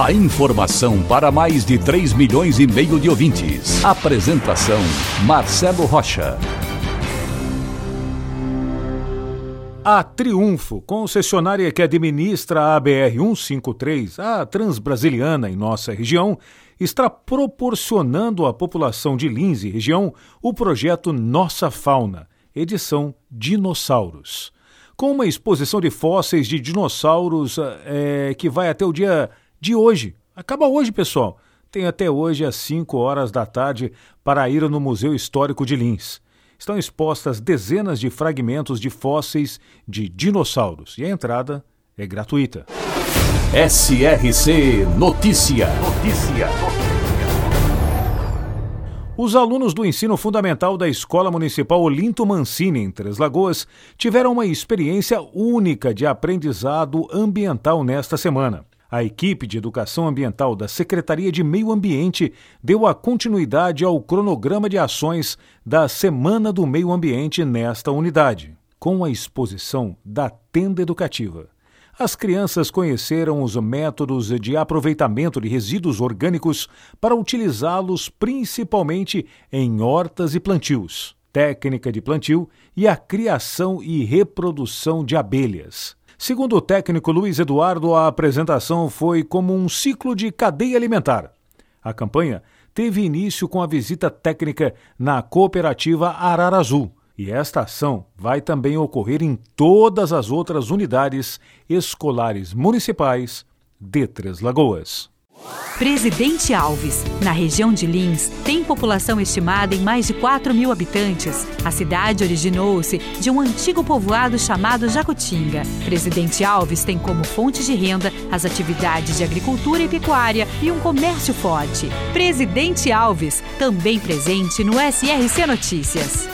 A informação para mais de 3 milhões e meio de ouvintes. Apresentação Marcelo Rocha. A Triunfo, concessionária que administra a BR 153, a Transbrasiliana em nossa região, está proporcionando à população de Lins e região o projeto Nossa Fauna, edição Dinossauros. Com uma exposição de fósseis de dinossauros é, que vai até o dia de hoje. Acaba hoje, pessoal. Tem até hoje às 5 horas da tarde para ir no Museu Histórico de Lins. Estão expostas dezenas de fragmentos de fósseis de dinossauros e a entrada é gratuita. SRC Notícia. Notícia. Os alunos do ensino fundamental da Escola Municipal Olinto Mancini, em Três Lagoas, tiveram uma experiência única de aprendizado ambiental nesta semana. A equipe de educação ambiental da Secretaria de Meio Ambiente deu a continuidade ao cronograma de ações da Semana do Meio Ambiente nesta unidade, com a exposição da tenda educativa as crianças conheceram os métodos de aproveitamento de resíduos orgânicos para utilizá-los principalmente em hortas e plantios, técnica de plantio e a criação e reprodução de abelhas. Segundo o técnico Luiz Eduardo, a apresentação foi como um ciclo de cadeia alimentar. A campanha teve início com a visita técnica na cooperativa Arara Azul e esta ação vai também ocorrer em todas as outras unidades escolares municipais de Três Lagoas. Presidente Alves, na região de Lins, tem população estimada em mais de 4 mil habitantes. A cidade originou-se de um antigo povoado chamado Jacutinga. Presidente Alves tem como fonte de renda as atividades de agricultura e pecuária e um comércio forte. Presidente Alves, também presente no SRC Notícias.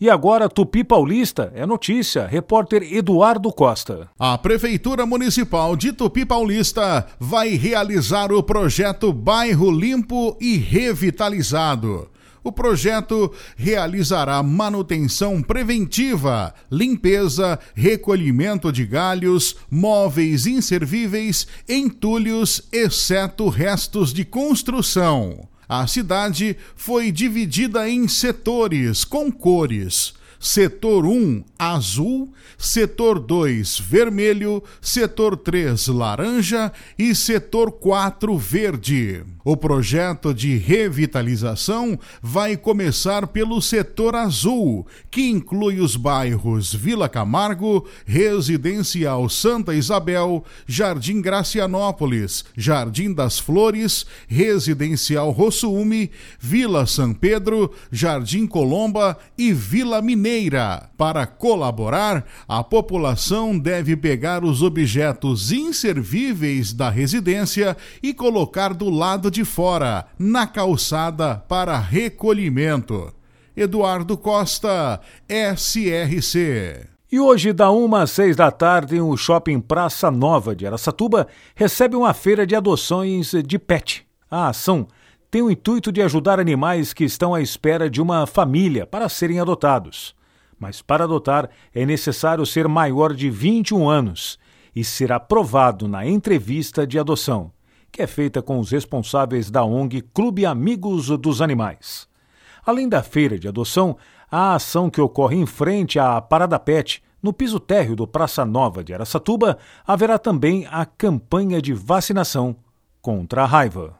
E agora, Tupi Paulista é notícia. Repórter Eduardo Costa. A Prefeitura Municipal de Tupi Paulista vai realizar o projeto Bairro Limpo e Revitalizado. O projeto realizará manutenção preventiva, limpeza, recolhimento de galhos, móveis inservíveis, entulhos, exceto restos de construção. A cidade foi dividida em setores com cores. Setor 1, azul, setor 2, vermelho, setor 3, laranja e setor 4, verde. O projeto de revitalização vai começar pelo setor azul, que inclui os bairros Vila Camargo, Residencial Santa Isabel, Jardim Gracianópolis, Jardim das Flores, Residencial Rossume, Vila São Pedro, Jardim Colomba e Vila Mineira. Para colaborar, a população deve pegar os objetos inservíveis da residência e colocar do lado de fora, na calçada para recolhimento. Eduardo Costa, SRC. E hoje, da 1 às 6 da tarde, o Shopping Praça Nova de Aracatuba recebe uma feira de adoções de pet. A ação tem o intuito de ajudar animais que estão à espera de uma família para serem adotados. Mas para adotar é necessário ser maior de 21 anos e ser aprovado na entrevista de adoção que é feita com os responsáveis da ONG Clube Amigos dos Animais. Além da feira de adoção, a ação que ocorre em frente à Parada Pet, no piso térreo do Praça Nova de Aracatuba, haverá também a campanha de vacinação contra a raiva.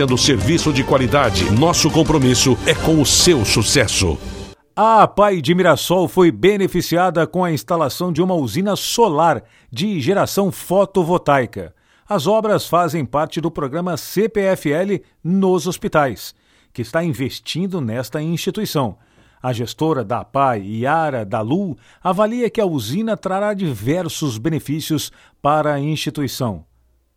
oferecendo serviço de qualidade. Nosso compromisso é com o seu sucesso. A Pai de Mirassol foi beneficiada com a instalação de uma usina solar de geração fotovoltaica. As obras fazem parte do programa CPFL nos hospitais, que está investindo nesta instituição. A gestora da APAI, Yara Dalu, avalia que a usina trará diversos benefícios para a instituição,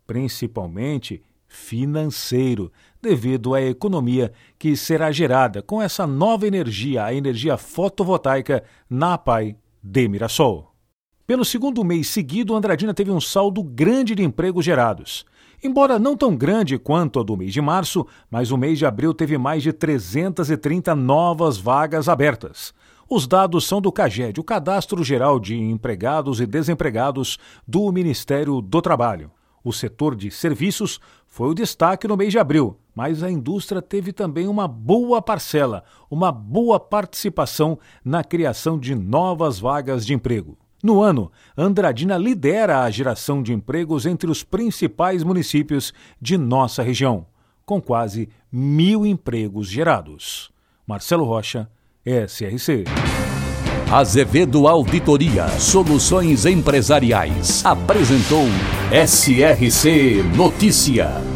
principalmente financeiro, devido à economia que será gerada com essa nova energia, a energia fotovoltaica, na APAI de Mirassol. Pelo segundo mês seguido, Andradina teve um saldo grande de empregos gerados. Embora não tão grande quanto a do mês de março, mas o mês de abril teve mais de 330 novas vagas abertas. Os dados são do CAGED, o Cadastro Geral de Empregados e Desempregados do Ministério do Trabalho. O setor de serviços foi o destaque no mês de abril, mas a indústria teve também uma boa parcela, uma boa participação na criação de novas vagas de emprego. No ano, Andradina lidera a geração de empregos entre os principais municípios de nossa região, com quase mil empregos gerados. Marcelo Rocha, SRC. Azevedo Auditoria Soluções Empresariais apresentou SRC Notícia.